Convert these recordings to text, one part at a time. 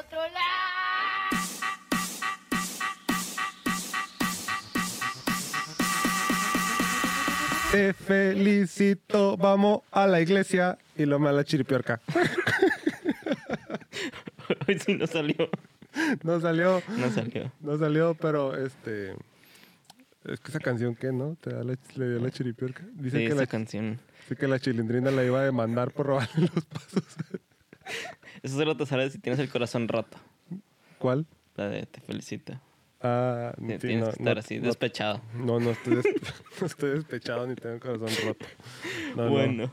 otro lado. Te felicito, vamos a la iglesia y lo me a la chiripiorca. Hoy sí no salió. No salió, No salió. no salió, pero este. Es que esa canción, ¿qué, no? Te da la, le dio la chiripiorca. Dice Sí, que, esa la, canción. dice que la chilindrina la iba a demandar por robarle los pasos. Eso solo te sale si tienes el corazón roto. ¿Cuál? La de te felicito. Ah, sí, tienes no, que estar no, así, no, despechado. no, no estoy, des- no estoy despechado ni tengo el corazón roto. No, no. bueno,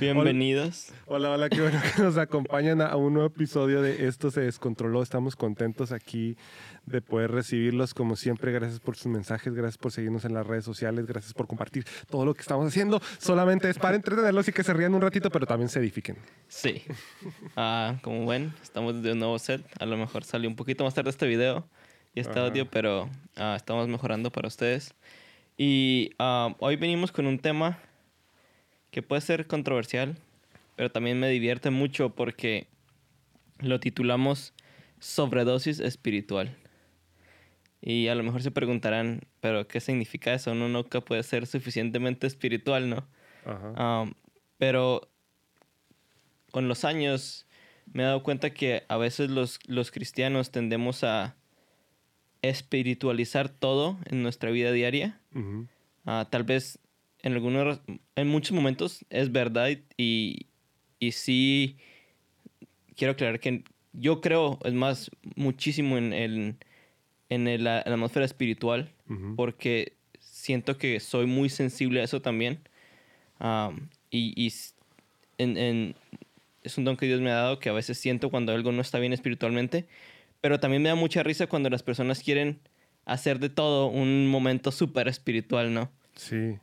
bienvenidos. Hola, hola, qué bueno que nos acompañan a un nuevo episodio de Esto se descontroló. Estamos contentos aquí de poder recibirlos como siempre. Gracias por sus mensajes, gracias por seguirnos en las redes sociales, gracias por compartir todo lo que estamos haciendo. Solamente es para entretenerlos y que se rían un ratito, pero también se edifiquen. Sí. Ah, como ven, estamos desde un nuevo set. A lo mejor salió un poquito más tarde este video y este Ajá. audio, pero ah, estamos mejorando para ustedes. Y ah, hoy venimos con un tema que puede ser controversial, pero también me divierte mucho porque lo titulamos Sobredosis Espiritual. Y a lo mejor se preguntarán, ¿pero qué significa eso? Uno nunca puede ser suficientemente espiritual, ¿no? Ajá. Um, pero con los años me he dado cuenta que a veces los, los cristianos tendemos a espiritualizar todo en nuestra vida diaria. Ah, tal vez en algunos, en muchos momentos es verdad y, y sí quiero aclarar que yo creo, es más, muchísimo en, el, en, el- la, en la atmósfera espiritual porque siento que soy muy sensible a eso también. Am, y y en- en- es un don que Dios me ha dado que a veces siento cuando algo no está bien espiritualmente, pero también me da mucha risa cuando las personas quieren hacer de todo un momento súper espiritual, ¿no? Sí,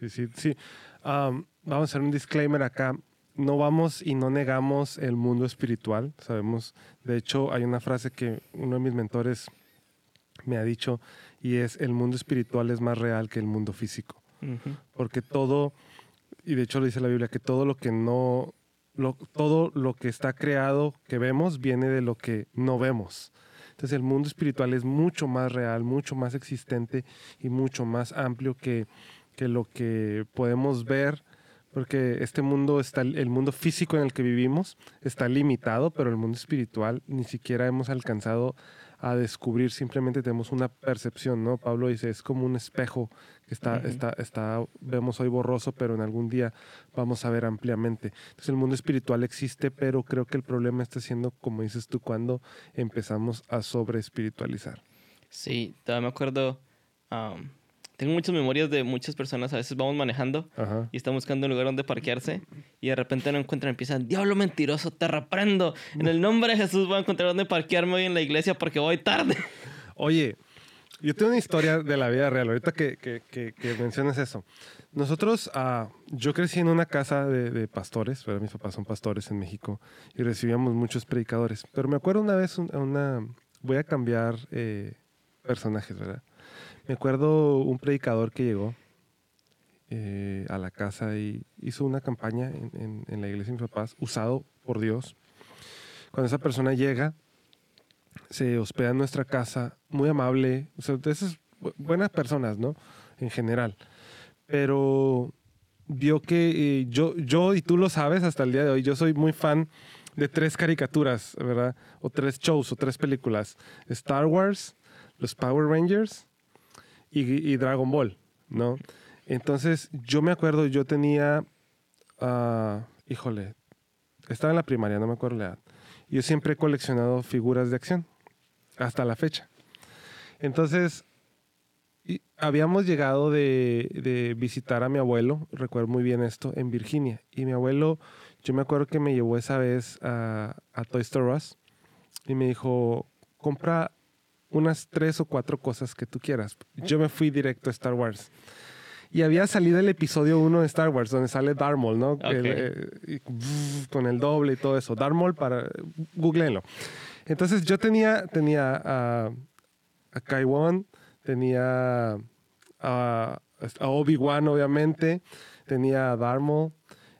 sí, sí, sí. Am, vamos a hacer un disclaimer acá. No vamos y no negamos el mundo espiritual, sabemos. De hecho, hay una frase que uno de mis mentores me ha dicho y es el mundo espiritual es más real que el mundo físico. Porque todo, y de hecho lo dice la Biblia, que todo lo que no, lo- todo lo que está creado que vemos viene de lo que no vemos. Entonces el mundo espiritual es mucho más real, mucho más existente y mucho más amplio que, que lo que podemos ver, porque este mundo está, el mundo físico en el que vivimos está limitado, pero el mundo espiritual ni siquiera hemos alcanzado a descubrir, simplemente tenemos una percepción, ¿no? Pablo dice, es como un espejo que está, Ujú. está, está, vemos hoy borroso, pero en algún día vamos a ver ampliamente. Entonces el mundo espiritual existe, pero creo que el problema está siendo, como dices tú, cuando empezamos a sobre espiritualizar. Sí, todavía me acuerdo. am, tengo muchas memorias de muchas personas. A veces vamos manejando Ajá. y están buscando un lugar donde parquearse y de repente no encuentran, empiezan, diablo mentiroso, te reprendo. En el nombre de Jesús voy a encontrar donde parquearme hoy en la iglesia porque voy tarde. Oye, yo tengo una historia de la vida real, ahorita que, que, que, que mencionas eso. Nosotros, ah, yo crecí en una casa de, de pastores, ¿verdad? mis papás son pastores en México y recibíamos muchos predicadores. Pero me acuerdo una vez, un- una, voy a cambiar eh, personajes, ¿verdad? Me acuerdo un predicador que llegó eh, a la casa y hizo una campaña en, la iglesia de mis papás, usado por Dios. Cuando esa persona llega, se hospeda en nuestra casa, muy amable, o esas bu- buenas personas, ¿no? En general. Pero vio que eh, yo, yo, y tú lo sabes hasta el día de hoy, yo soy muy fan de tres caricaturas, ¿verdad? O tres shows o tres películas. Star Wars, los Power Rangers y, y Dragon Ball, ¿no? Entonces, yo me acuerdo, yo tenía, ah, híjole, estaba en la primaria, no me acuerdo la edad. Yo siempre he coleccionado figuras de acción, hasta la fecha. Entonces, y habíamos llegado de, de visitar a mi abuelo, recuerdo muy bien esto, en Virginia. Y mi abuelo, yo me acuerdo que me llevó esa vez a, a Toy Story Us y me dijo, compra unas tres o cuatro cosas que tú quieras. Yo me fui directo a Star Wars. Y había salido el episodio 1 de Star Wars, donde sale Darth Maul, ¿no? El, eh, con el doble y todo eso. Darth Maul para... Googleenlo. Entonces yo tenía, tenía a, a Kai-Wan, tenía a, a Obi-Wan, obviamente, tenía a Darth Maul.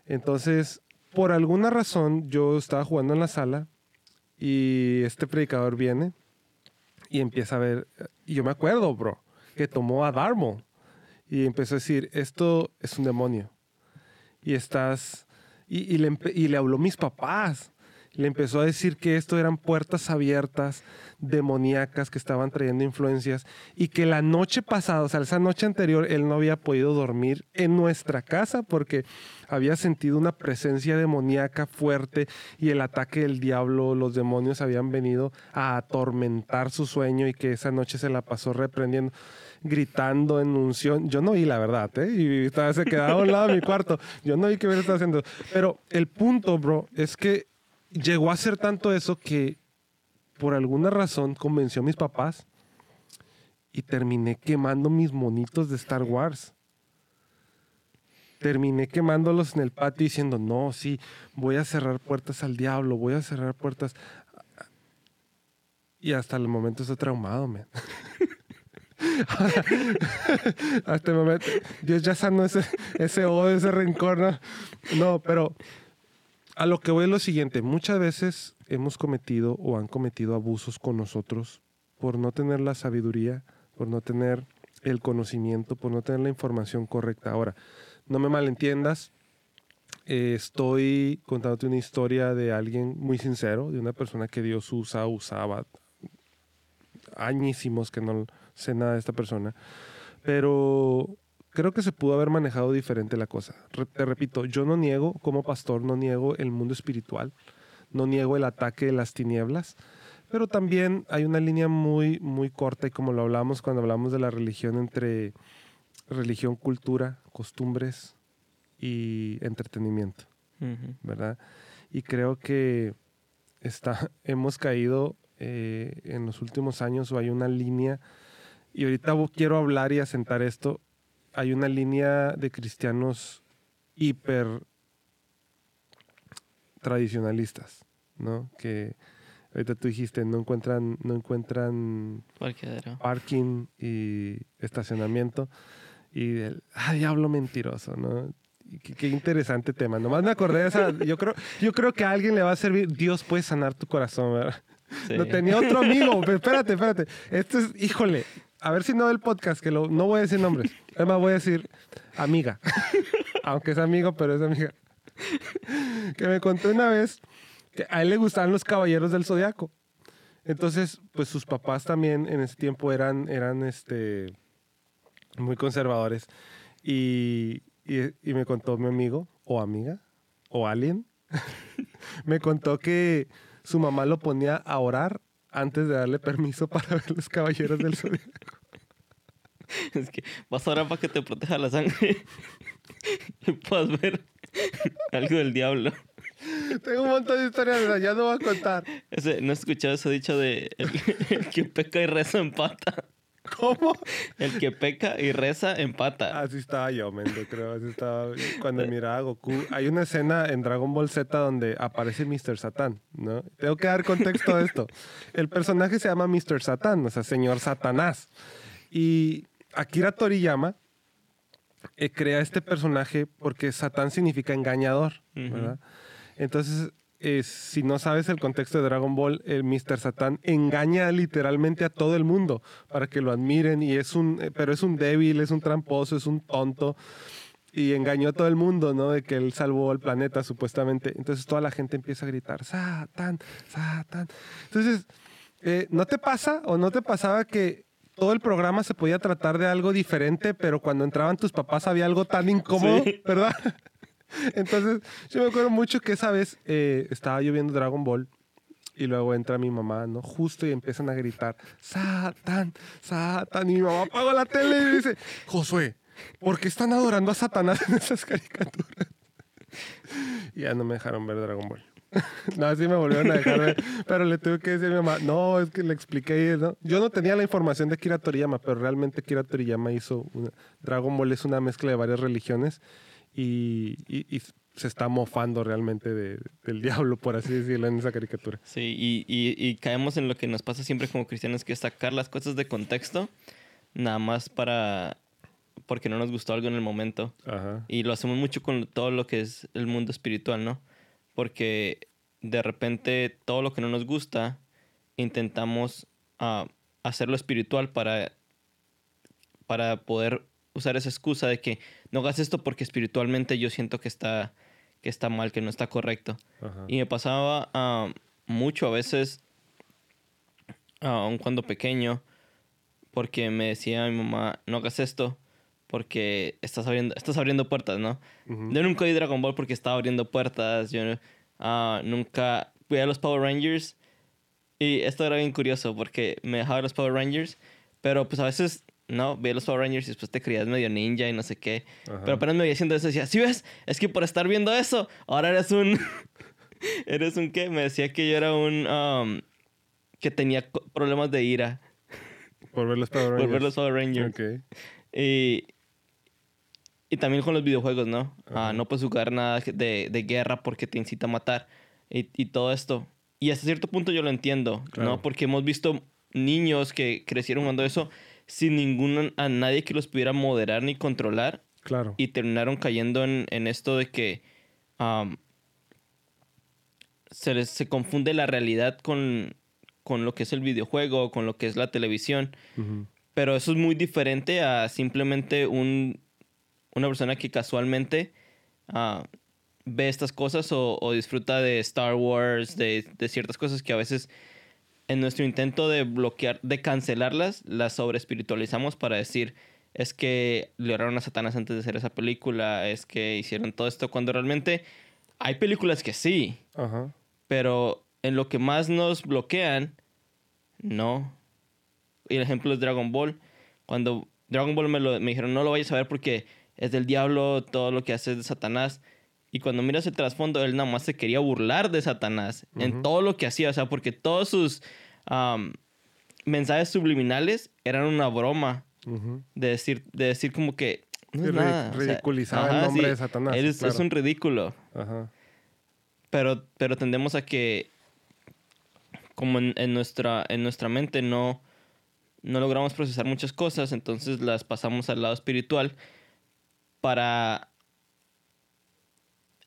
Entonces, por alguna razón, yo estaba jugando en la sala Y este predicador viene y empieza a ver, y yo me acuerdo, bro, que tomó a Darmo y empezó a decir, esto es un demonio. Y estás, y, y le, y le habló a mis papás. Le empezó a decir que esto eran puertas abiertas, demoníacas, que estaban trayendo influencias y que la noche pasada, o sea, esa noche anterior, él no había podido dormir en nuestra casa porque había sentido una presencia demoníaca fuerte y el ataque del diablo, los demonios habían venido a atormentar su sueño y que esa noche se la pasó reprendiendo, gritando en unción. Yo no vi la verdad, ¿eh? Y estaba, se quedaba a un lado de mi cuarto. Yo no vi que él estaba haciendo. Pero el punto, bro, es que llegó a ser tanto eso que por alguna razón convenció a mis papás y terminé quemando mis monitos de Star Wars. Terminé quemándolos en el patio diciendo, no, sí, voy a cerrar puertas al diablo, voy a cerrar puertas. Y hasta el momento estoy traumado, man. hasta el momento, Dios ya sanó ese, ese odio, ese rencor, ¿no? No, pero a lo que voy es lo siguiente, muchas veces hemos cometido o han cometido abusos con nosotros por no tener la sabiduría, por no tener el conocimiento, por no tener la información correcta. Ahora, no me malentiendas, eh, estoy contándote una historia de alguien muy sincero, de una persona que Dios usa, usaba, añísimos que no sé nada de esta persona, pero creo que se pudo haber manejado diferente la cosa. Re- te repito, yo no niego, como pastor, no niego el mundo espiritual, no niego el ataque de las tinieblas, pero también hay una línea muy, muy corta y como lo hablamos cuando hablamos de la religión entre religión, cultura, costumbres y entretenimiento. Ujú. ¿verdad? Y creo que está, hemos caído eh, en los últimos años o hay una línea, y ahorita quiero hablar y asentar esto, hay una línea de cristianos hiper tradicionalistas, ¿no? Que ahorita tú dijiste, no encuentran, no encuentran Parqueadero. parking y estacionamiento. Y el, ah, diablo mentiroso, ¿no? Qué, qué interesante tema. Nomás me acordé de esa. Yo creo, yo creo que a alguien le va a servir. Dios puede sanar tu corazón, ¿verdad? Sí. No tenía otro amigo. pero espérate, espérate. Esto es, híjole. A ver si no el podcast, que lo, no voy a decir nombres. Además, voy a decir amiga. Aunque es amigo, pero es amiga. Que me contó una vez que a él le gustaban los caballeros del zodiaco. Entonces, pues sus papás también en ese tiempo eran, eran este, muy conservadores. Y, y- y me contó mi amigo, o amiga, o alguien, me contó que su mamá lo ponía a orar antes de darle permiso para ver los caballeros del zodiaco. Es que vas a orar para que te proteja la sangre y puedas ver algo del diablo. Tengo un montón de historias, pero ya no voy a contar. Ese, ¿No has escuchado ese dicho de el, el que peca y reza empata? ¿Cómo? El que peca y reza empata. Así estaba yo, men, yo creo. Así estaba cuando miraba a Goku. Hay una escena en Dragon Ball Z donde aparece Mr. Satan, ¿no? Tengo que dar contexto a esto. El personaje se llama Mr. Satan, o sea, señor Satanás. Y Akira Toriyama eh, crea este personaje porque Satán significa engañador. Entonces, eh, si no sabes el contexto de Dragon Ball, el Mr. Satan engaña literalmente a todo el mundo para que lo admiren y es un, eh, pero es un débil, es un tramposo, es un tonto y engañó a todo el mundo, ¿no? De que él salvó al planeta supuestamente. Entonces toda la gente empieza a gritar, Satan, Satan. Entonces, eh, ¿no te pasa o no te pasaba que todo el programa se podía tratar de algo diferente, pero cuando entraban tus papás había algo tan incómodo, Sí. ¿verdad? Entonces, yo me acuerdo mucho que esa vez eh, estaba yo viendo Dragon Ball y luego entra mi mamá, ¿no? Justo y empiezan a gritar, Satan, Satan. Y mi mamá apagó la tele y dice, Josué, ¿por qué están adorando a Satanás en esas caricaturas? Y ya no me dejaron ver Dragon Ball. no, sí me volvieron a dejar ver, pero le tuve que decir a mi mamá, no, es que le expliqué, ¿no? Yo no tenía la información de Kira Toriyama, pero realmente Kira Toriyama hizo, una- Dragon Ball es una mezcla de varias religiones y, y- y se está mofando realmente de- del diablo, por así decirlo, en esa caricatura. Sí, y, y, y caemos en lo que nos pasa siempre como cristianos, que es sacar las cosas de contexto, nada más para... porque no nos gustó algo en el momento. Ajá. Y lo hacemos mucho con todo lo que es el mundo espiritual, ¿no? Porque de repente todo lo que no nos gusta intentamos ah, hacerlo espiritual para, para poder usar esa excusa de que no hagas esto porque espiritualmente yo siento que está, que está mal, que no está correcto. Ajá. Y me pasaba ah, mucho a veces, aun cuando pequeño, porque me decía mi mamá, no hagas esto porque estás abriendo, estás abriendo puertas, ¿no? Ujú. Yo nunca vi Dragon Ball porque estaba abriendo puertas. Yo ah, nunca fui a los Power Rangers. Y esto era bien curioso porque me dejaba los Power Rangers. Pero pues a veces, no, veía los Power Rangers y después te creías medio ninja y no sé qué. Ajá. Pero apenas me veía haciendo eso decía, ¿sí ves? Es que por estar viendo eso, ahora eres un... ¿Eres un qué? Me decía que yo era un... um, que tenía problemas de ira Por ver los Power por Rangers. ver los Power Rangers. Ok. Y, y también con los videojuegos, ¿no? Ah, no puedes jugar nada de, de guerra porque te incita a matar. Y, y todo esto. Y hasta cierto punto yo lo entiendo, Claro. ¿no? Porque hemos visto niños que crecieron jugando eso sin ningún a nadie que los pudiera moderar ni controlar Claro. y terminaron cayendo en, en esto de que se les se confunde la realidad con, con lo que es el videojuego, con lo que es la televisión. Pero eso es muy diferente a simplemente un, una persona que casualmente ah, ve estas cosas o, o disfruta de Star Wars, de, de ciertas cosas que a veces en nuestro intento de bloquear, de cancelarlas, las sobreespiritualizamos para decir, es que le oraron a Satanás antes de hacer esa película, es que hicieron todo esto, cuando realmente hay películas que sí, Ajá. pero en lo que más nos bloquean, no. Y el ejemplo es Dragon Ball. Cuando Dragon Ball me, lo, me dijeron, no lo vayas a ver porque es del diablo, todo lo que hace es de Satanás. Y cuando miras el trasfondo, él nada más se quería burlar de Satanás en todo lo que hacía. O sea, porque todos sus mensajes subliminales eran una broma de decir, de decir como que... No es o sea, ridiculizaba el nombre sí, de Satanás, él es- un ridículo Ajá. pero, pero tendemos a que como en, en nuestra, en nuestra mente no, no logramos procesar muchas cosas, entonces las pasamos al lado espiritual para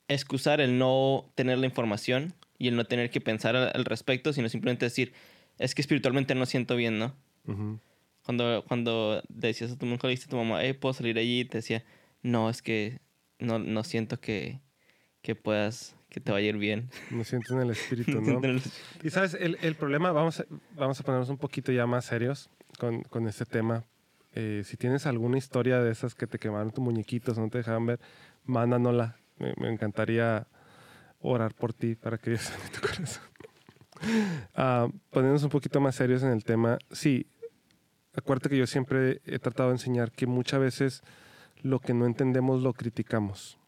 excusar el no tener la información y el no tener que pensar al, respecto, sino simplemente decir, es que espiritualmente no siento bien, ¿no? Cuando, cuando decías a tu mujer, a tu mamá, hey, ¿puedo salir allí? Y te decía, no, es que no, no siento que, que puedas, que te vaya a ir bien. No siento en el espíritu, ¿no? Y sabes, el, el problema, vamos a, vamos a ponernos un poquito ya más serios con, con este tema. Eh, si tienes alguna historia de esas que te quemaron tus muñequitos no te dejaban ver, mándanosla. Me, me encantaría orar por ti para que Dios sane tu corazón. Ah, poniéndonos un poquito más serios en el tema, sí, acuérdate que yo siempre he tratado de enseñar que muchas veces lo que no entendemos lo criticamos.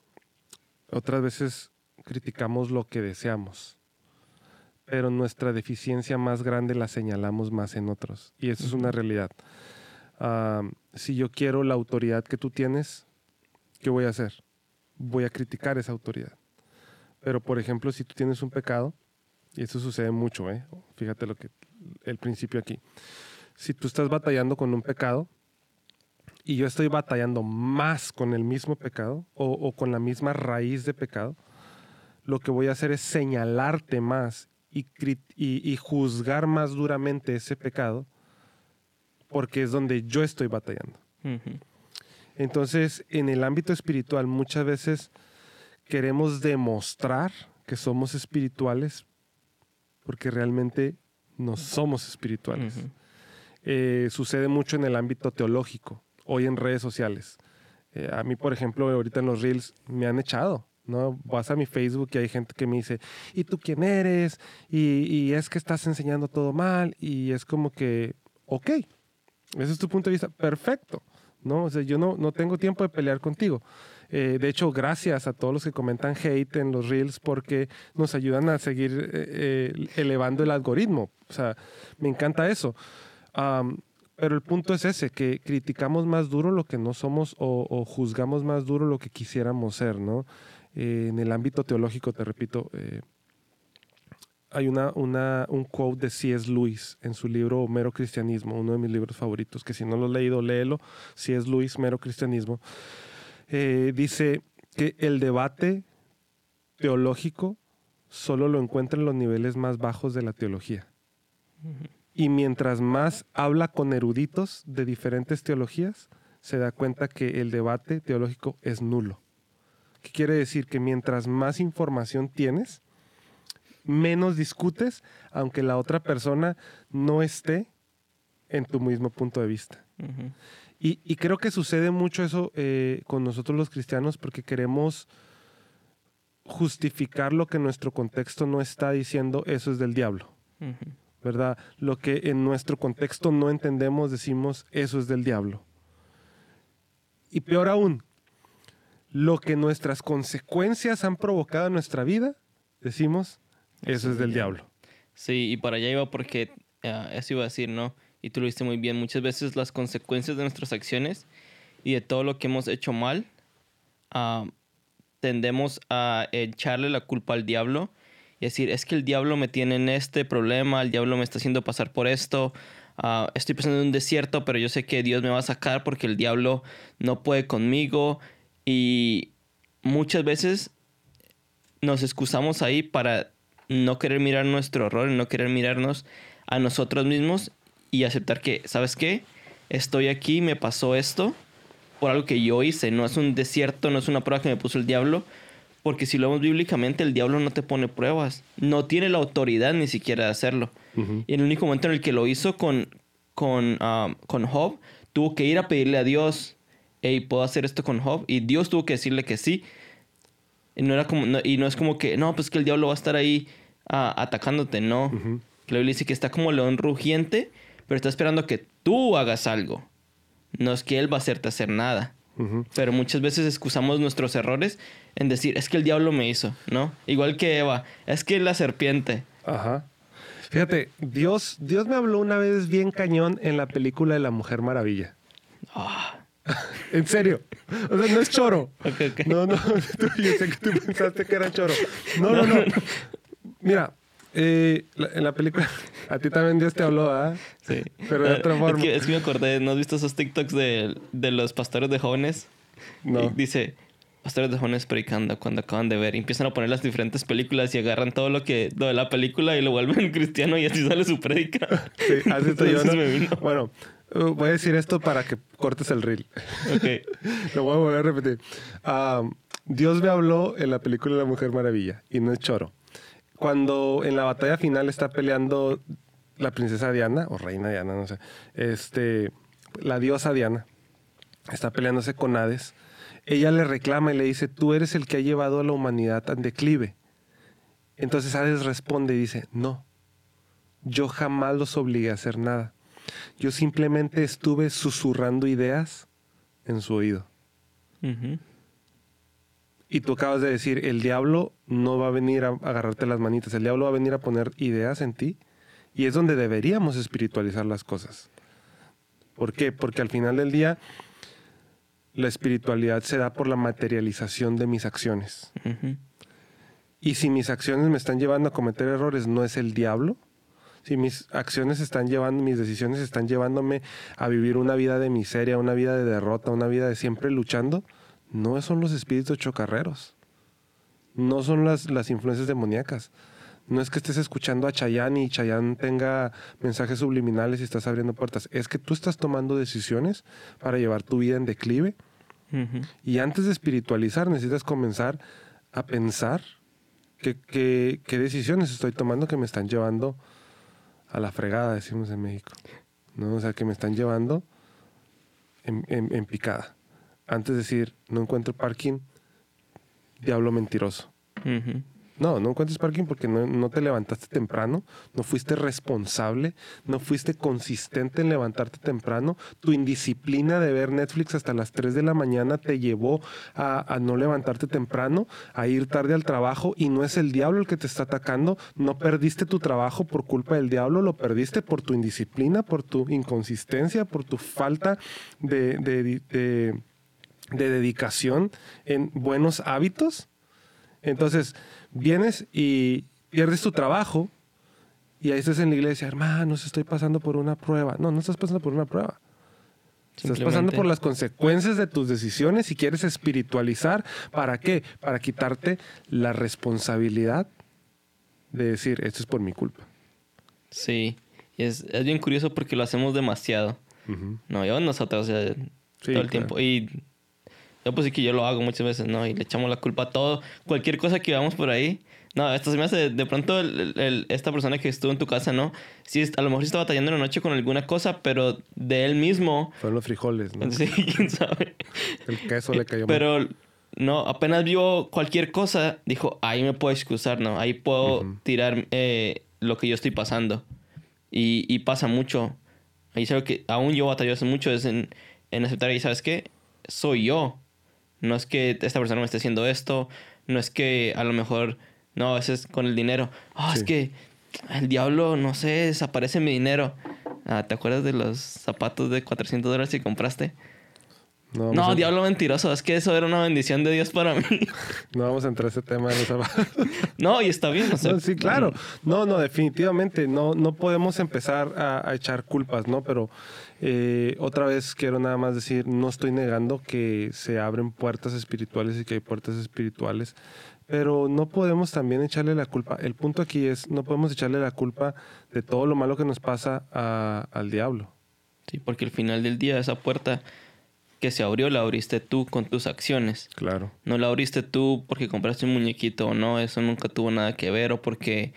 Otras veces criticamos lo que deseamos pero nuestra deficiencia más grande la señalamos más en otros. Y eso es una realidad. Si yo quiero la autoridad que tú tienes, ¿qué voy a hacer? Voy a criticar esa autoridad. Pero, por ejemplo, si tú tienes un pecado, y eso sucede mucho, ¿eh? fíjate lo que el principio aquí. Si tú estás batallando con un pecado y yo estoy batallando más con el mismo pecado o, con la misma raíz de pecado, lo que voy a hacer es señalarte más y juzgar más duramente ese pecado porque es donde yo estoy batallando. Entonces, en el ámbito espiritual, muchas veces queremos demostrar que somos espirituales porque realmente no somos espirituales. Eh, sucede mucho en el ámbito teológico, hoy en redes sociales. Eh, a mí, por ejemplo, ahorita en los Reels me han echado. ¿no? Vas a mi Facebook y hay gente que me dice, ¿y tú quién eres? Y, y es que estás enseñando todo mal. Y es como que, ok, ese es tu punto de vista, perfecto. ¿no? O sea, yo no, no tengo tiempo de pelear contigo. Eh, de hecho, gracias a todos los que comentan hate en los reels porque nos ayudan a seguir eh, eh, elevando el algoritmo. O sea, me encanta eso. Pero el punto es ese, que criticamos más duro lo que no somos o, o juzgamos más duro lo que quisiéramos ser, ¿no? En el ámbito teológico, te repito, hay una, una, un quote de C.S. Lewis en su libro Mero Cristianismo, uno de mis libros favoritos, que si no lo has leído, léelo. C.S. Lewis, Mero Cristianismo. Eh, dice que el debate teológico solo lo encuentra en los niveles más bajos de la teología. Y mientras más habla con eruditos de diferentes teologías, se da cuenta que el debate teológico es nulo. ¿Qué quiere decir? Que mientras más información tienes, menos discutes, aunque la otra persona no esté en tu mismo punto de vista. Y, y creo que sucede mucho eso eh, con nosotros los cristianos porque queremos justificar lo que nuestro contexto no está diciendo, eso es del diablo. ¿verdad? Lo que en nuestro contexto no entendemos, decimos, eso es del diablo. Y peor aún, lo que nuestras consecuencias han provocado en nuestra vida, decimos, eso es del diablo. Sí, y para allá iba porque ah, eso iba a decir, ¿no? Y tú lo viste muy bien. Muchas veces las consecuencias de nuestras acciones y de todo lo que hemos hecho mal, ah, tendemos a echarle la culpa al diablo y decir, es que el diablo me tiene en este problema, el diablo me está haciendo pasar por esto, ah, estoy pasando en un desierto, pero yo sé que Dios me va a sacar porque el diablo no puede conmigo. Y muchas veces nos excusamos ahí para no querer mirar nuestro error, no querer mirarnos a nosotros mismos y aceptar que, ¿sabes qué? Estoy aquí, me pasó esto por algo que yo hice, no es un desierto, no es una prueba que me puso el diablo, porque si lo vemos bíblicamente, el diablo no te pone pruebas, no tiene la autoridad ni siquiera de hacerlo. Ujú. Y en el único momento en el que lo hizo con, con, ah, con Job, tuvo que ir a pedirle a Dios, hey, ¿puedo hacer esto con Job? Y Dios tuvo que decirle que sí. Y no, era como, no- y no es como que, no, pues que el diablo va a estar ahí ah, atacándote, no. Que la Biblia dice que está como león rugiente, pero está esperando que tú hagas algo. No es que él va a hacerte hacer nada. Pero muchas veces excusamos nuestros errores en decir, es que el diablo me hizo, ¿no? Igual que Eva, es que la serpiente. Ajá. Fíjate, Dios, Dios me habló una vez bien cañón en la película de La Mujer Maravilla. Ah, En serio. O sea, no es choro. ok, ok. No, no. tú- yo sé que tú pensaste que era choro. No, no, no. Mira, eh, la- en la película, a ti también Dios te habló, ¿ah? Sí. Pero de otra Eh, forma. Es que, es que me acordé, ¿no has visto esos TikToks de, de los pastores de jóvenes? No. Y dice, pastores de jóvenes predicando cuando acaban de ver. Y empiezan a poner las diferentes películas y agarran todo lo que lo de la película y lo vuelven cristiano y así sale su prédica. Sí, así estoy yo. ¿no? Bueno, voy a decir esto para que cortes el reel. Ok. Lo voy a volver a repetir. Ah, Dios me habló en la película La Mujer Maravilla y no es choro. Cuando en la batalla final está peleando la princesa Diana o reina Diana, no sé, este, la diosa Diana está peleándose con Hades. Ella le reclama y le dice, tú eres el que ha llevado a la humanidad al declive. Entonces Hades responde y dice, no, yo jamás los obligué a hacer nada. Yo simplemente estuve susurrando ideas en su oído. Y tú acabas de decir, el diablo no va a venir a agarrarte las manitas, el diablo va a venir a poner ideas en ti. Y es donde deberíamos espiritualizar las cosas. ¿Por qué? Porque al final del día, la espiritualidad se da por la materialización de mis acciones. Y si mis acciones me están llevando a cometer errores, no es el diablo. Si mis acciones están llevando, mis decisiones están llevándome a vivir una vida de miseria, una vida de derrota, una vida de siempre luchando, no son los espíritus chocarreros. No son las, las influencias demoníacas. No es que estés escuchando a Chayanne y Chayanne tenga mensajes subliminales y estás abriendo puertas. Es que tú estás tomando decisiones para llevar tu vida en declive Ujú. y antes de espiritualizar, necesitas comenzar a pensar qué, qué- qué decisiones estoy tomando que me están llevando a la fregada, decimos en México. ¿no? O sea, que me están llevando en, en- en picada. Antes de decir, no encuentro parking, diablo mentiroso. No, no encuentres parking porque no, te levantaste temprano, no fuiste responsable, no fuiste consistente en levantarte temprano. Tu indisciplina de ver Netflix hasta las 3 de la mañana te llevó a, no levantarte temprano, a ir tarde al trabajo y no es el diablo el que te está atacando. No perdiste tu trabajo por culpa del diablo, lo perdiste por tu indisciplina, por tu inconsistencia, por tu falta de- de dedicación en buenos hábitos. Entonces, vienes y pierdes tu trabajo y ahí estás en la iglesia, hermanos, estoy pasando por una prueba. No, no estás pasando por una prueba. Estás pasando por las consecuencias de tus decisiones y quieres espiritualizar. ¿Para qué? Para quitarte la responsabilidad de decir, esto es por mi culpa. Sí. Y es, es bien curioso porque lo hacemos demasiado. No, yo nosotros, o sea, Sí, todo claro. el tiempo. Y yo pues sí que yo lo hago muchas veces, ¿no? Y le echamos la culpa a todo. Cualquier cosa que vamos por ahí. No, esto se me hace, de pronto, el- el- esta persona que estuvo en tu casa, ¿no? Sí, es- a lo mejor está batallando en la noche con alguna cosa, pero de él mismo, Fueron los frijoles, ¿no? sí, quién sabe. El queso le cayó mal. Pero, no, apenas vio cualquier cosa, dijo, ahí me puedo excusar, ¿no? Ahí puedo Ujú. tirar eh, lo que yo estoy pasando. Y, y pasa mucho. Ahí sabe que aún yo batallo hace mucho es en, en aceptar y ¿sabes qué? Soy yo. No es que esta persona me esté haciendo esto. No es que a lo mejor, no, a veces con el dinero. Ah, es Sí. que el diablo, no sé, desaparece mi dinero. Ah, ¿Te acuerdas de los zapatos de 400 dólares que compraste? no, No, a, diablo mentiroso. Es que eso era una bendición de Dios para mí. no vamos a entrar a ese tema. de los zapatos. no, y está bien. O sea, No, sí, claro. No, no, definitivamente. No, no podemos empezar a, a echar culpas, ¿no? Pero eh, otra vez quiero nada más decir, no estoy negando que se abren puertas espirituales y que hay puertas espirituales, pero no podemos también echarle la culpa. El punto aquí es, no podemos echarle la culpa de todo lo malo que nos pasa a- al diablo. Sí, porque al final del día esa puerta que se abrió la abriste tú con tus acciones. Claro. No la abriste tú porque compraste un muñequito o no, eso nunca tuvo nada que ver o porque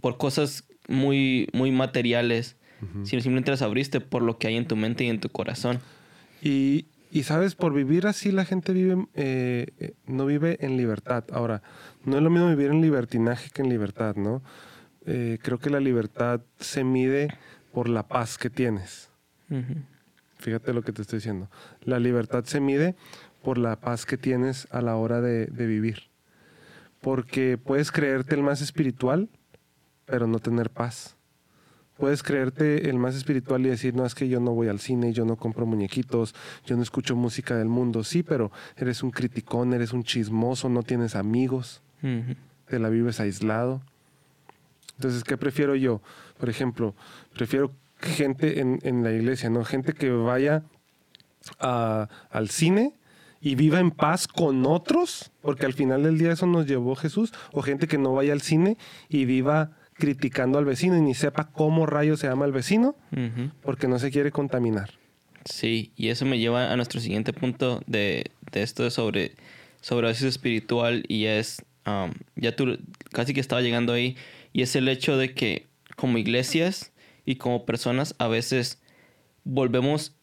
por cosas muy, muy materiales, sino simplemente las abriste por lo que hay en tu mente y en tu corazón. Y, y sabes, por vivir así la gente vive, eh, eh, no vive en libertad. Ahora, no es lo mismo vivir en libertinaje que en libertad, ¿no? Eh, creo que la libertad se mide por la paz que tienes. Fíjate lo que te estoy diciendo. La libertad se mide por la paz que tienes a la hora de, de vivir. Porque puedes creerte el más espiritual, pero no tener paz. Puedes creerte el más espiritual y decir, no, es que yo no voy al cine, yo no compro muñequitos, yo no escucho música del mundo. Sí, pero eres un criticón, eres un chismoso, no tienes amigos, te la vives aislado. Entonces, ¿qué prefiero yo? Por ejemplo, prefiero gente en, en la iglesia, ¿no? Gente que vaya a- al cine y viva en paz con otros, porque al final del día eso nos llevó Jesús, o gente que no vaya al cine y viva criticando al vecino y ni sepa cómo rayos se llama el vecino, porque no se quiere contaminar. Sí, y eso me lleva a nuestro siguiente punto de, de esto de sobre sobredosis espiritual y es, um, ya tú casi que estaba llegando ahí, y es el hecho de que como iglesias y como personas a veces volvemos,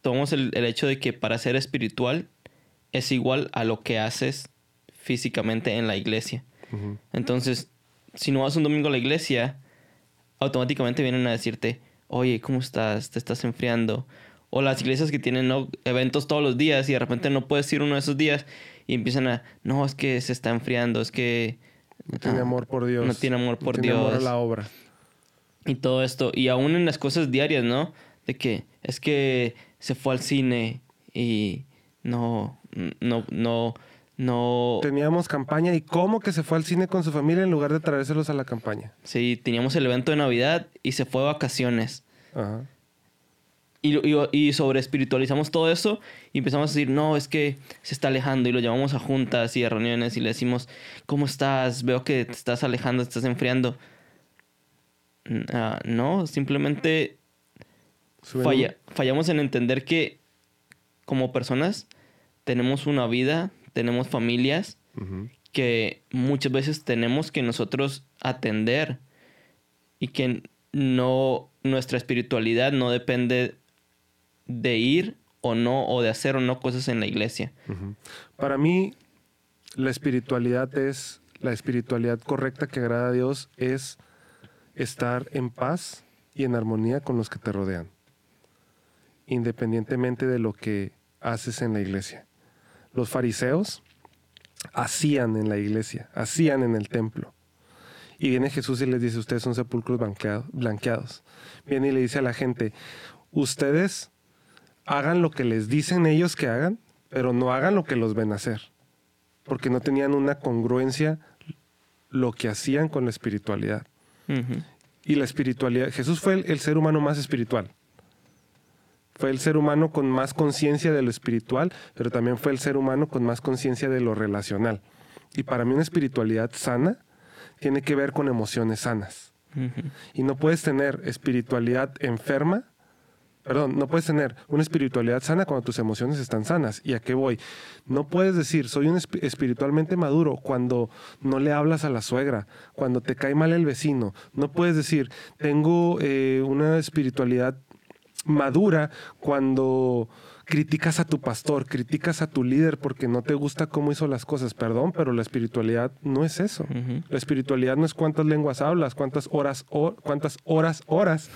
tomamos el, el hecho de que para ser espiritual es igual a lo que haces físicamente en la iglesia. Entonces, si no vas un domingo a la iglesia, automáticamente vienen a decirte, oye, ¿cómo estás? ¿Te estás enfriando? O las iglesias que tienen ¿no? eventos todos los días y de repente no puedes ir uno de esos días y empiezan a, no, es que se está enfriando, es que... No tiene ah, amor por Dios. No tiene amor por no tiene amor a Dios. la obra. Y todo esto. Y aún en las cosas diarias, ¿no? De que es que se fue al cine y no, no, no, no... Teníamos campaña y cómo que se fue al cine con su familia en lugar de traérselos a la campaña. Sí, teníamos el evento de Navidad y se fue de vacaciones. Ajá. Y, y, y sobre espiritualizamos todo eso y empezamos a decir, no, es que se está alejando y lo llamamos a juntas y a reuniones y le decimos, ¿cómo estás? Veo que te estás alejando, te estás enfriando. Ah, no, simplemente falla- fallamos en entender que como personas tenemos una vida, tenemos familias que muchas veces tenemos que nosotros atender y que no nuestra espiritualidad no depende de ir o no o de hacer o no cosas en la iglesia. Para mí, la espiritualidad es, la espiritualidad correcta que agrada a Dios es estar en paz y en armonía con los que te rodean, independientemente de lo que haces en la iglesia. Los fariseos hacían en la iglesia, hacían en el templo. Y viene Jesús y les dice, ustedes son sepulcros blanqueado- blanqueados. Viene y le dice a la gente, ustedes hagan lo que les dicen ellos que hagan, pero no hagan lo que los ven hacer. Porque no tenían una congruencia lo que hacían con la espiritualidad. Y la espiritualidad, Jesús fue el, el ser humano más espiritual. Fue el ser humano con más conciencia de lo espiritual, pero también fue el ser humano con más conciencia de lo relacional. Y para mí una espiritualidad sana tiene que ver con emociones sanas. Y no puedes tener espiritualidad enferma. Perdón, no puedes tener una espiritualidad sana cuando tus emociones están sanas. ¿Y a qué voy? No puedes decir, soy un espi- espiritualmente maduro cuando no le hablas a la suegra, cuando te cae mal el vecino. No puedes decir, tengo eh, una espiritualidad madura cuando criticas a tu pastor, criticas a tu líder porque no te gusta cómo hizo las cosas. Perdón, pero la espiritualidad no es eso. La espiritualidad no es cuántas lenguas hablas, cuántas horas, ho- cuántas horas, horas,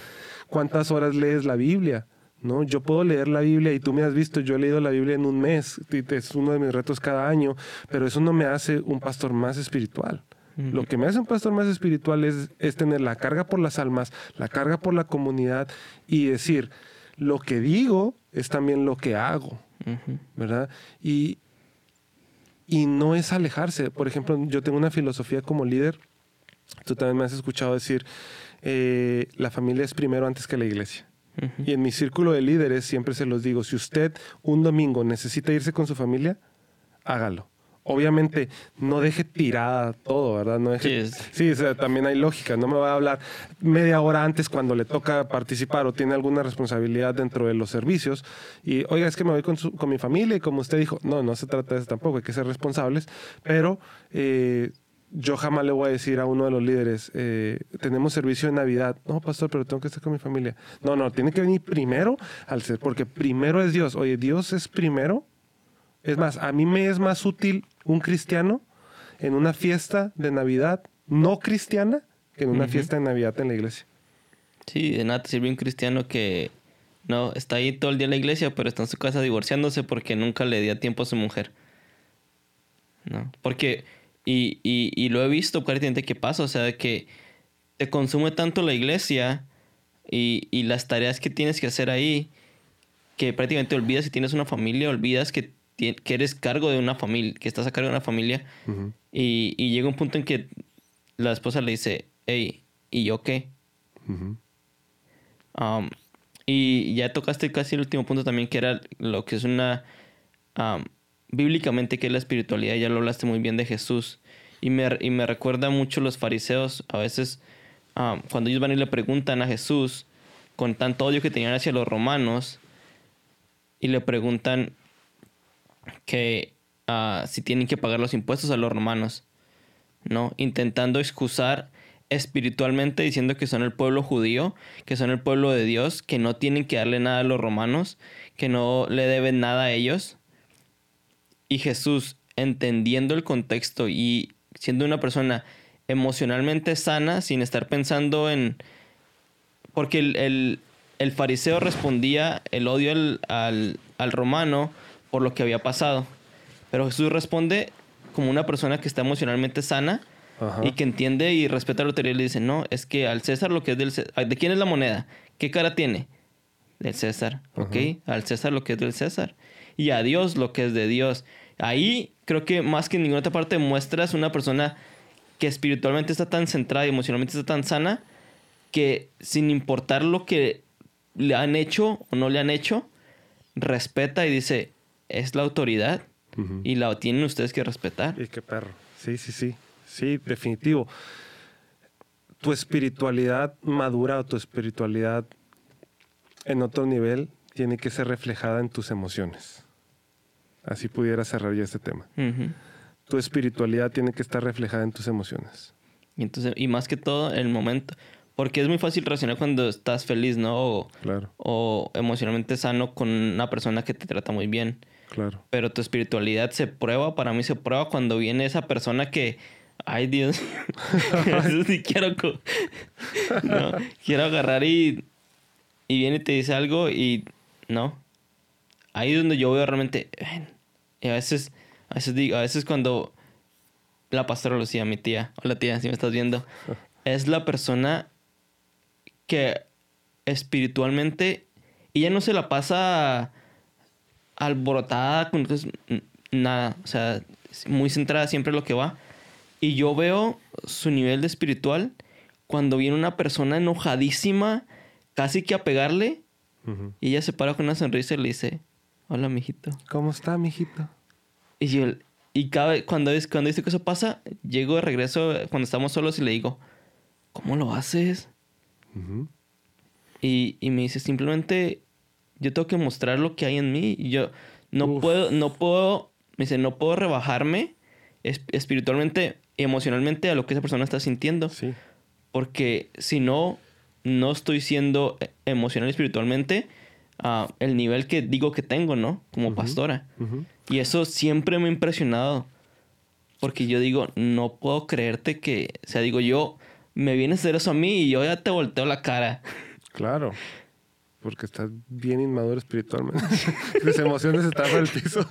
cuántas horas lees la Biblia. ¿no? Yo puedo leer la Biblia y tú me has visto, yo he leído la Biblia en un mes, es uno de mis retos cada año, pero eso no me hace un pastor más espiritual. Lo que me hace un pastor más espiritual es, es tener la carga por las almas, la carga por la comunidad y decir, lo que digo es también lo que hago. ¿verdad? Y, y no es alejarse. Por ejemplo, yo tengo una filosofía como líder. Tú también me has escuchado decir, eh, la familia es primero antes que la iglesia. Y en mi círculo de líderes siempre se los digo, si usted un domingo necesita irse con su familia, hágalo. Obviamente, no deje tirada todo, ¿verdad? No deje, Sí, es- sí, o sea, también hay lógica. No me va a hablar media hora antes cuando le toca participar o tiene alguna responsabilidad dentro de los servicios. Y, oiga, es que me voy con, su- con mi familia y como usted dijo, no, no se trata de eso tampoco, hay que ser responsables. Pero eh, yo jamás le voy a decir a uno de los líderes, eh, tenemos servicio de Navidad. No, pastor, pero tengo que estar con mi familia. No, no, tiene que venir primero al ser, porque primero es Dios. Oye, Dios es primero. Es más, a mí me es más útil un cristiano en una fiesta de Navidad no cristiana que en una fiesta de Navidad en la iglesia. Sí, de nada te sirve un cristiano que no está ahí todo el día en la iglesia, pero está en su casa divorciándose porque nunca le dio tiempo a su mujer. ¿No? Porque, y, y, y lo he visto prácticamente que pasa, o sea, que te consume tanto la iglesia y, y las tareas que tienes que hacer ahí, que prácticamente olvidas que tienes una familia, olvidas que, que eres cargo de una familia, que estás a cargo de una familia, y, y llega un punto en que la esposa le dice, hey, ¿y yo qué? Um, y ya tocaste casi el último punto también, que era lo que es una... um, bíblicamente, que es la espiritualidad. Ya lo hablaste muy bien de Jesús. Y me, y me recuerda mucho los fariseos. A veces, um, cuando ellos van y le preguntan a Jesús, con tanto odio que tenían hacia los romanos, y le preguntan que ah, si tienen que pagar los impuestos a los romanos. ¿no? Intentando excusar espiritualmente diciendo que son el pueblo judío, que son el pueblo de Dios, que no tienen que darle nada a los romanos, que no le deben nada a ellos. Y Jesús, entendiendo el contexto y siendo una persona emocionalmente sana, sin estar pensando en... Porque el, el- el fariseo respondía el odio al, al- al romano por lo que había pasado. Pero Jesús responde como una persona que está emocionalmente sana Ajá. y que entiende y respeta la autoridad. Y le dice, no, es que al César lo que es del César... ¿De quién es la moneda? ¿Qué cara tiene? Del César, ¿ok? Al César lo que es del César. Y a Dios lo que es de Dios. Ahí creo que más que en ninguna otra parte muestras una persona que espiritualmente está tan centrada y emocionalmente está tan sana que sin importar lo que le han hecho o no le han hecho, respeta y dice, es la autoridad y la tienen ustedes que respetar. Y qué perro. Sí, sí, sí. Sí, definitivo. Tu espiritualidad madura o tu espiritualidad en otro nivel tiene que ser reflejada en tus emociones. Así pudiera cerrar ya este tema. Tu espiritualidad tiene que estar reflejada en tus emociones. Y entonces, y más que todo, el momento. Porque es muy fácil reaccionar cuando estás feliz, ¿no? O, Claro, o emocionalmente sano con una persona que te trata muy bien. Claro. Pero tu espiritualidad se prueba, para mí se prueba cuando viene esa persona que, ay Dios, eso sí quiero, no, quiero agarrar y, y viene y te dice algo y no. Ahí es donde yo veo realmente, y a veces, a veces digo, a veces cuando la pastora lo decía, mi tía, hola tía, si me estás viendo, es la persona que espiritualmente ella no se la pasa alborotada n- nada, o sea, muy centrada siempre en lo que va. Y yo veo su nivel de espiritual cuando viene una persona enojadísima, casi que a pegarle, y ella se para con una sonrisa y le dice, hola, mijito. ¿Cómo está, mijito? Y yo, y, cada vez, cuando, es, cuando dice que eso pasa, llego de regreso cuando estamos solos y le digo, ¿cómo lo haces? Y, y me dice, simplemente yo tengo que mostrar lo que hay en mí. Yo no Uf. puedo, no puedo, me dice, no puedo rebajarme es- espiritualmente y emocionalmente a lo que esa persona está sintiendo. Sí. Porque si no, no estoy siendo eh, emocional y espiritualmente a el nivel que digo que tengo, ¿no? Como pastora. Y eso siempre me ha impresionado. Porque yo digo, no puedo creerte que, o sea, digo yo, me vienes a hacer eso a mí y yo ya te volteo la cara. Claro. Porque estás bien inmaduro espiritualmente. Tus emociones están el piso.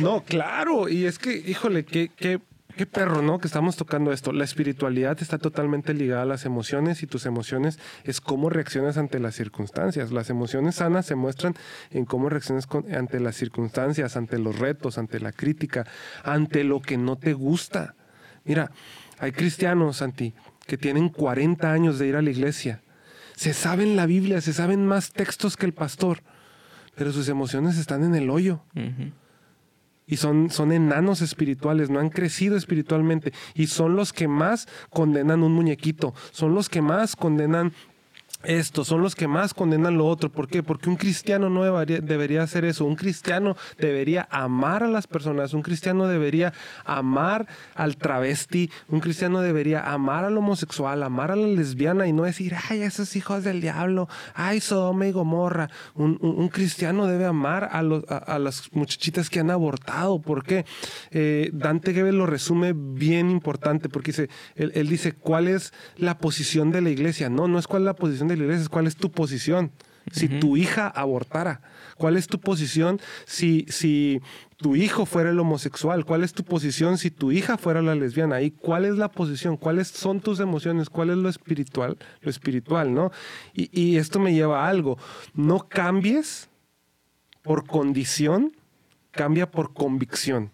No, claro. Y es que, híjole, qué, qué, qué perro, ¿no? Que estamos tocando esto. La espiritualidad está totalmente ligada a las emociones y tus emociones es cómo reaccionas ante las circunstancias. Las emociones sanas se muestran en cómo reaccionas ante las circunstancias, ante los retos, ante la crítica, ante lo que no te gusta. Mira, hay cristianos, Santi, que tienen 40 años de ir a la iglesia. Se saben la Biblia, se saben más textos que el pastor, pero sus emociones están en el hoyo. Y son, son enanos espirituales, no han crecido espiritualmente. Y son los que más condenan un muñequito, son los que más condenan esto, son los que más condenan lo otro. ¿Por qué? Porque un cristiano no debería, hacer eso. Un cristiano debería amar a las personas. Un cristiano debería amar al travesti. Un cristiano debería amar al homosexual, amar a la lesbiana y no decir, ay, esos hijos del diablo, ay, Sodoma y Gomorra. Un, cristiano debe amar a las muchachitas que han abortado. ¿Por qué? Eh, Dante Gebel lo resume bien importante porque dice, él, él dice, ¿cuál es la posición de la iglesia? No, no es cuál es la posición de la iglesia, es cuál es tu posición. Si tu hija abortara, ¿cuál es tu posición si, si tu hijo fuera el homosexual? ¿Cuál es tu posición si tu hija fuera la lesbiana? ¿Y cuál es la posición? ¿Cuáles son tus emociones? ¿Cuál es lo espiritual? Lo espiritual, ¿no? Y, y esto me lleva a algo. No cambies por condición, cambia por convicción.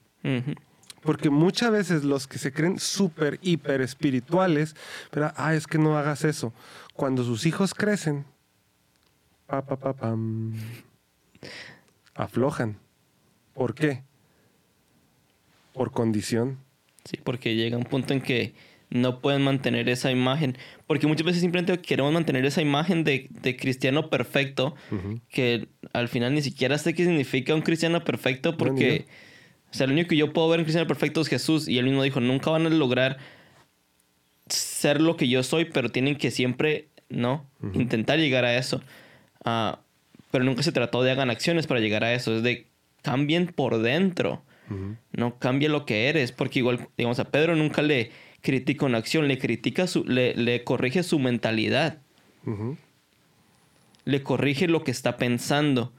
Porque muchas veces los que se creen súper, hiper espirituales, pero, ah, es que no hagas eso. Cuando sus hijos crecen, pa, pa, pa, pam, aflojan. ¿Por qué? Por condición. Sí, porque llega un punto en que no pueden mantener esa imagen. Porque muchas veces simplemente queremos mantener esa imagen de, de cristiano perfecto, que al final ni siquiera sé qué significa un cristiano perfecto, porque, o sea, lo único que yo puedo ver en cristiano perfecto es Jesús, y él mismo dijo, nunca van a lograr ser lo que yo soy, pero tienen que siempre, ¿no? Intentar llegar a eso. Ah, pero nunca se trató de hagan acciones para llegar a eso, es de cambien por dentro. No cambia lo que eres, porque igual, digamos, a Pedro nunca le critica una acción, le critica su, le, le corrige su mentalidad, le corrige lo que está pensando,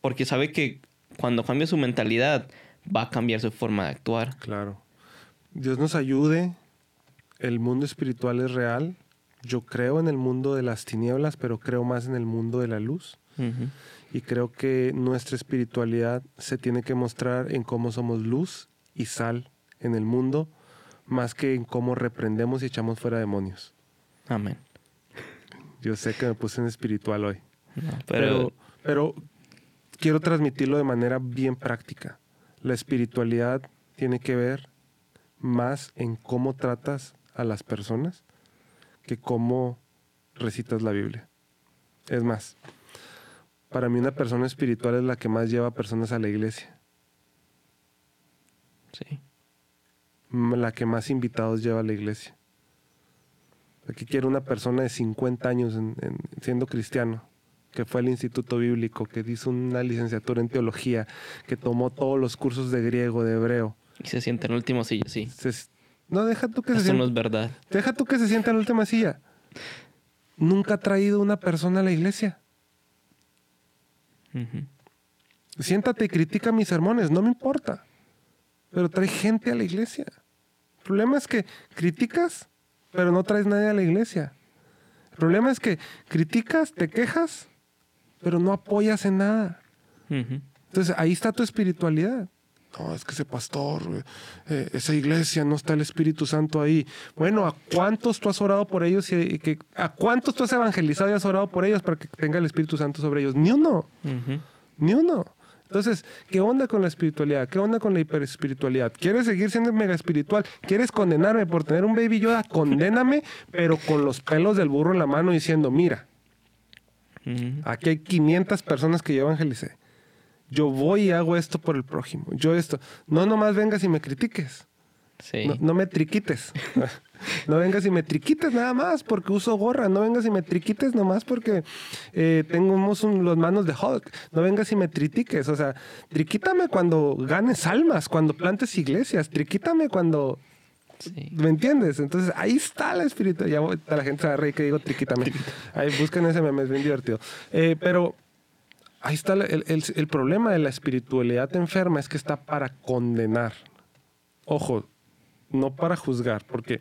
porque sabe que cuando cambia su mentalidad va a cambiar su forma de actuar. Claro. Dios nos ayude. El mundo espiritual es real. Yo creo en el mundo de las tinieblas, pero creo más en el mundo de la luz. Y creo que nuestra espiritualidad se tiene que mostrar en cómo somos luz y sal en el mundo, más que en cómo reprendemos y echamos fuera demonios. Amén. Yo sé que me puse en espiritual hoy, No, pero, pero, pero quiero transmitirlo de manera bien práctica. La espiritualidad tiene que ver más en cómo tratas a las personas que cómo recitas la Biblia. Es más, para mí una persona espiritual es la que más lleva personas a la iglesia, sí. la que más invitados lleva a la iglesia. Aquí quiero una persona de 50 años en- en- siendo cristiano, que fue al instituto bíblico, que hizo una licenciatura en teología, que tomó todos los cursos de griego, de hebreo. Y se siente en el último silla, sí. Se- no, deja tú que se sienta. no es verdad. Deja tú que se sienta en la última silla. Nunca ha traído una persona a la iglesia. Siéntate y critica mis sermones, no me importa. Pero trae gente a la iglesia. El problema es que criticas, pero no traes nadie a la iglesia. El problema es que criticas, te quejas, pero no apoyas en nada. Entonces ahí está tu espiritualidad. No, es que ese pastor, eh, esa iglesia, no está el Espíritu Santo ahí. Bueno, ¿a cuántos tú has orado por ellos? Y, y que, ¿A cuántos tú has evangelizado y has orado por ellos para que tenga el Espíritu Santo sobre ellos? Ni uno. Ni uno. Entonces, ¿qué onda con la espiritualidad? ¿Qué onda con la hiperespiritualidad? ¿Quieres seguir siendo mega espiritual? ¿Quieres condenarme por tener un baby Yoda? Condéname, pero con los pelos del burro en la mano diciendo, mira, aquí hay 500 personas que yo evangelicé. Yo voy y hago esto por el prójimo. Yo esto. No nomás vengas y me critiques. Sí. No, no me triquites. No vengas y me triquites nada más porque uso gorra. No vengas y me triquites nomás porque eh, tenemos un- los manos de Hulk. No vengas y me tritiques. O sea, triquítame cuando ganes almas, cuando plantes iglesias. Triquítame cuando... sí. ¿Me entiendes? Entonces ahí está la espiritualidad. Ya voy- la gente se va a reír que digo triquítame. Ahí busquen ese meme, es bien divertido. Eh, pero ahí está el, el- el problema de la espiritualidad enferma es que está para condenar. Ojo, no para juzgar, porque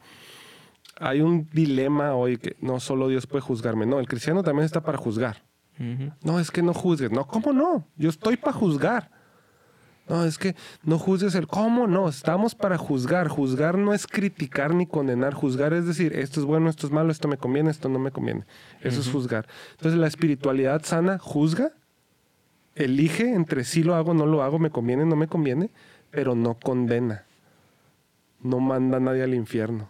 hay un dilema hoy que no solo Dios puede juzgarme, no, el cristiano también está para juzgar. No, es que no juzgues. No, ¿cómo no? Yo estoy para juzgar. No, es que no juzgues el cómo no. Estamos para juzgar. Juzgar no es criticar ni condenar. Juzgar es decir, esto es bueno, esto es malo, esto me conviene, esto no me conviene. Eso es juzgar. Entonces, la espiritualidad sana juzga, elige entre sí lo hago, no lo hago, me conviene, no me conviene, pero no condena. No manda a nadie al infierno.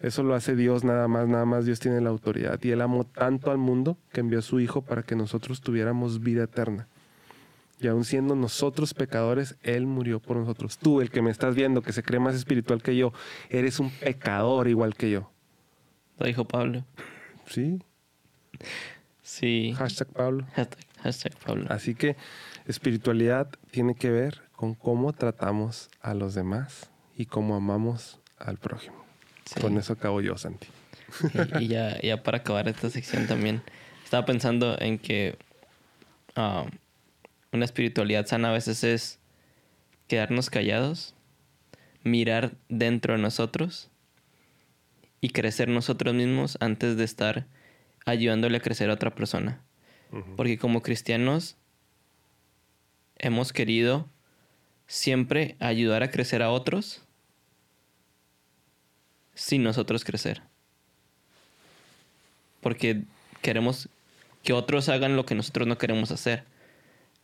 Eso lo hace Dios nada más, nada más Dios tiene la autoridad. Y Él amó tanto al mundo que envió a su Hijo para que nosotros tuviéramos vida eterna. Y aun siendo nosotros pecadores, Él murió por nosotros. Tú, el que me estás viendo, que se cree más espiritual que yo, eres un pecador igual que yo. Lo dijo Pablo. ¿Sí? Sí. Hashtag Pablo. Hashtag, hashtag Pablo. Así que espiritualidad tiene que ver con cómo tratamos a los demás y cómo amamos al prójimo. Sí. Con eso acabo yo, Santi. Y, y ya, ya para acabar esta sección también, estaba pensando en que ah, una espiritualidad sana a veces es quedarnos callados, mirar dentro de nosotros y crecer nosotros mismos antes de estar ayudándole a crecer a otra persona. Porque como cristianos hemos querido siempre ayudar a crecer a otros sin nosotros crecer. Porque queremos que otros hagan lo que nosotros no queremos hacer.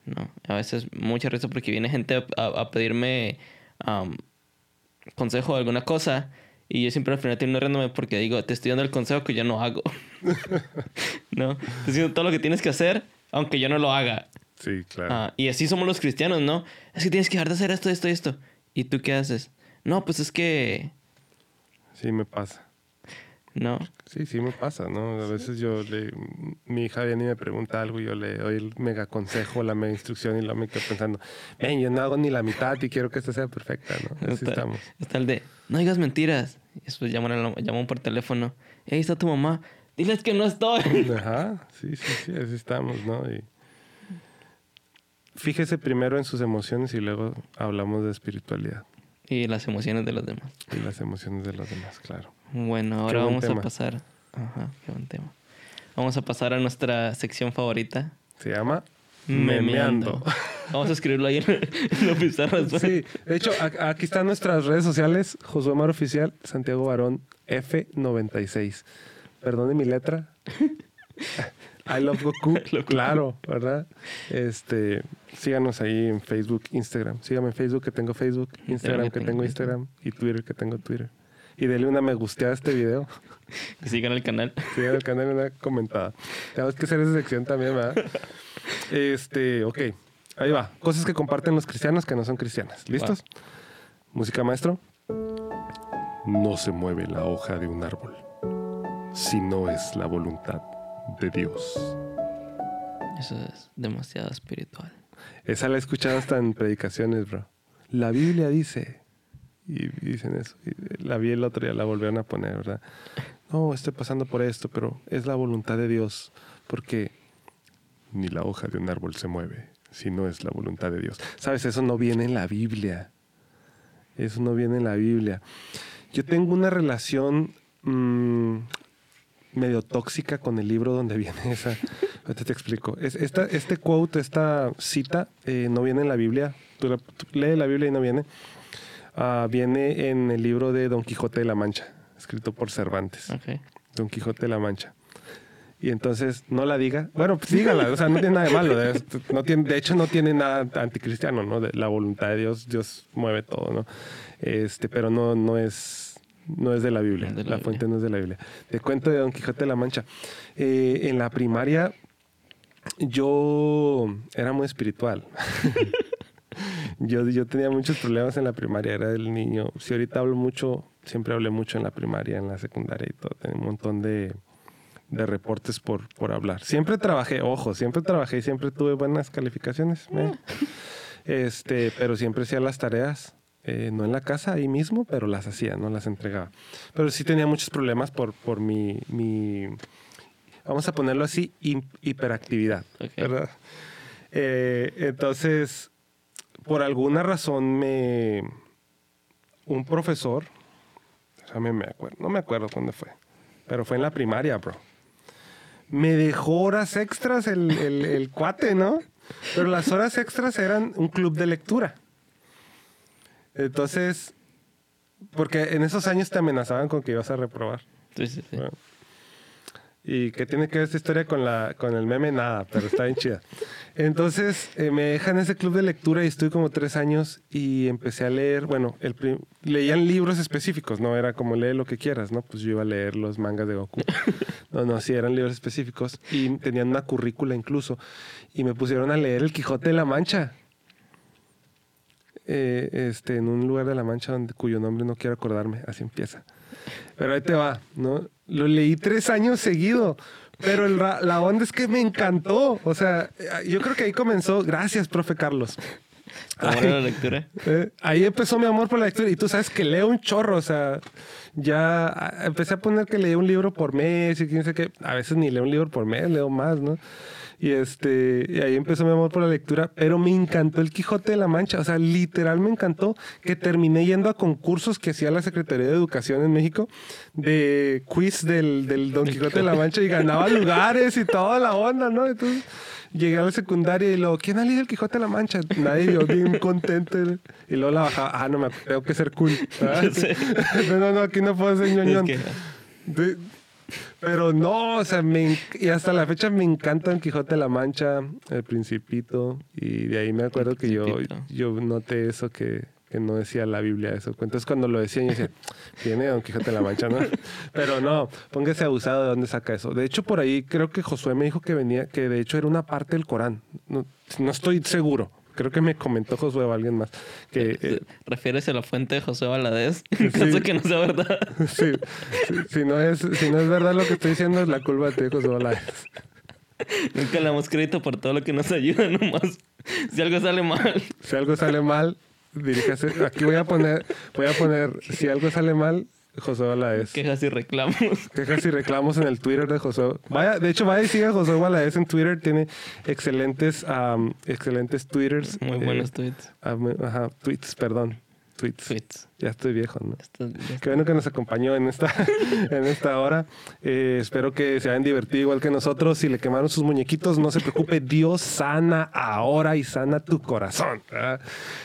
¿no? A veces mucha risa porque viene gente a, a- pedirme consejo de alguna cosa y yo siempre al final termino riéndome porque digo, te estoy dando el consejo que yo no hago. ¿No? Te estoy diciendo todo lo que tienes que hacer aunque yo no lo haga. Sí, claro. Ah, y así somos los cristianos, ¿no? Es que tienes que dejar de hacer esto, esto esto. ¿Y tú qué haces? No, pues es que... Sí, me pasa. No. Sí, sí me pasa, ¿no? A veces yo le... Mi hija viene y me pregunta algo y yo le doy el mega consejo, la mega instrucción y luego me quedo pensando, ven, yo no hago ni la mitad y quiero que esta sea perfecta, ¿no? Así Está, estamos. está el de, no digas mentiras. Y después llaman, llaman por teléfono. Ahí está tu mamá. Diles que no estoy. Ajá, sí, sí, sí, así estamos, ¿no? Y fíjese primero en sus emociones y luego hablamos de espiritualidad y las emociones de los demás. y las emociones de los demás, claro. Bueno, ahora vamos a pasar. Ajá, qué buen tema. Vamos a pasar a nuestra sección favorita. Se llama Memeando. Memeando. Vamos a escribirlo ahí en, la pizarra. Sí, de hecho, aquí están nuestras redes sociales. Josué Mar Oficial, Santiago Barón, F96. Perdone mi letra. I love Goku. claro, ¿verdad? Este, síganos ahí en Facebook, Instagram. Síganme en Facebook, que tengo Facebook. Instagram, que tengo Instagram. Y Twitter, que tengo Twitter. Y denle una me guste a este video. Que sigan el canal. Sigan el canal y una comentada. Tenemos que hacer esa sección también, ¿verdad? Este, ok. Ahí va. Cosas que comparten los cristianos que no son cristianas. ¿Listos? Música maestro. No se mueve la hoja de un árbol si no es la voluntad de Dios. Eso es demasiado espiritual. Esa la he escuchado hasta en predicaciones, bro. La Biblia dice. Y dicen eso. Y la vi el otro día, la volvieron a poner, ¿verdad? No, estoy pasando por esto, pero es la voluntad de Dios. Porque ni la hoja de un árbol se mueve si no es la voluntad de Dios. ¿Sabes? Eso no viene en la Biblia. Eso no viene en la Biblia. Yo tengo una relación mm, medio tóxica con el libro donde viene esa. Ahorita te explico. Es, esta, este quote, esta cita, eh, no viene en la Biblia. Tú, la- tú lees la Biblia y no viene. Ah, viene en el libro de Don Quijote de la Mancha, escrito por Cervantes. Don Quijote de la Mancha. Y entonces no la diga. Bueno, pues dígala, o sea, no tiene nada de malo. De, no tiene, de hecho, no tiene nada anticristiano, ¿no? De la voluntad de Dios, Dios mueve todo, ¿no? Este, pero no, no es, no es de la Biblia. No de la la Biblia. fuente no es de la Biblia. Te cuento de Don Quijote de la Mancha. Eh, en la primaria, yo era muy espiritual. yo, yo tenía muchos problemas en la primaria, era el niño. Si ahorita hablo mucho, siempre hablé mucho en la primaria, en la secundaria y todo. Tenía un montón de, de reportes por, por hablar. Siempre trabajé, ojo, siempre trabajé y siempre tuve buenas calificaciones. ¿eh? Este, pero siempre hacía las tareas. Eh, no en la casa, ahí mismo, pero las hacía, no las entregaba. Pero sí tenía muchos problemas por, por mi, mi, vamos a ponerlo así, hiperactividad. Eh, entonces, por alguna razón me... Un profesor, me acuerdo, no me acuerdo cuándo fue, pero fue en la primaria, bro. Me dejó horas extras el, el- el cuate, ¿no? Pero las horas extras eran un club de lectura. Entonces, porque en esos años te amenazaban con que ibas a reprobar. Sí, sí, sí. Bueno. ¿Y qué tiene que ver esta historia con, la, con el meme? Nada, pero está bien chida. Entonces eh, me dejan ese club de lectura y estuve como tres años y empecé a leer, bueno, el prim- leían libros específicos, no era como lee lo que quieras, ¿no? Pues yo iba a leer los mangas de Goku. No, no, sí, eran libros específicos y tenían una currícula incluso. Y me pusieron a leer El Quijote de la Mancha. Eh, este, en un lugar de la Mancha donde, cuyo nombre no quiero acordarme, así empieza. Pero ahí te va, ¿no? Lo leí tres años seguido, pero el la onda es que me encantó. O sea, eh, yo creo que ahí comenzó, gracias, profe Carlos. ¿Cómo era la lectura? Eh, ahí empezó mi amor por la lectura y tú sabes que leo un chorro, o sea, ya empecé a poner que leía un libro por mes y quién sabe qué, a veces ni leo un libro por mes, leo más, ¿no? Y este, y ahí empezó mi amor por la lectura, pero me encantó el Quijote de la Mancha, o sea, literal me encantó que terminé yendo a concursos que hacía la Secretaría de Educación en México de quiz del, del Don Quijote de la Mancha y ganaba lugares y toda la onda, ¿no? Entonces, Llegué a la secundaria y luego, ¿quién ha leído el Quijote de la Mancha? Nadie, yo bien contento. Y luego la bajaba, ah, no, me tengo que ser cool. No, no, no, aquí no puedo ser ñoñón. Es que- pero no, o sea, me, y hasta la fecha me encanta el Quijote de la Mancha, el Principito, y de ahí me acuerdo que yo, yo noté eso que, que no decía la Biblia eso. Entonces cuando lo decían yo decía, viene Don Quijote de la Mancha, ¿no? Pero no, póngase abusado de dónde saca eso. De hecho, por ahí creo que Josué me dijo que venía, que de hecho era una parte del Corán. No, no estoy seguro. Creo que me comentó Josué o alguien más. Que, eh, ¿Refieres a la fuente de José Valadez? En caso que no sea verdad. sí, sí, si, no es, si no es verdad lo que estoy diciendo, es la culpa de ti, Josué Olaez. Nunca le damos crédito por todo lo que nos ayuda, nomás. Si algo sale mal. Si algo sale mal, diríjase. Aquí voy a poner, voy a poner, si algo sale mal, José Valadez. Quejas y reclamos. Quejas y reclamos en el Twitter de José. Vaya, de hecho, vaya y siga a José Valadez en Twitter. Tiene excelentes, am, excelentes Twitters. Muy eh, buenos tweets. am- ajá, tweets, perdón. Tweets. Tweets. Ya estoy viejo, ¿no? Esto- Qué bueno que nos acompañó en esta, en esta hora. Eh, espero que se hayan divertido igual que nosotros. Si le quemaron sus muñequitos, no se preocupe. Dios sana ahora y sana tu corazón. ¿verdad?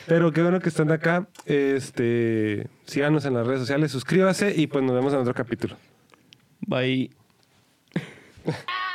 Pero qué bueno que están acá. Este, síganos en las redes sociales, suscríbase y pues nos vemos en otro capítulo. Bye.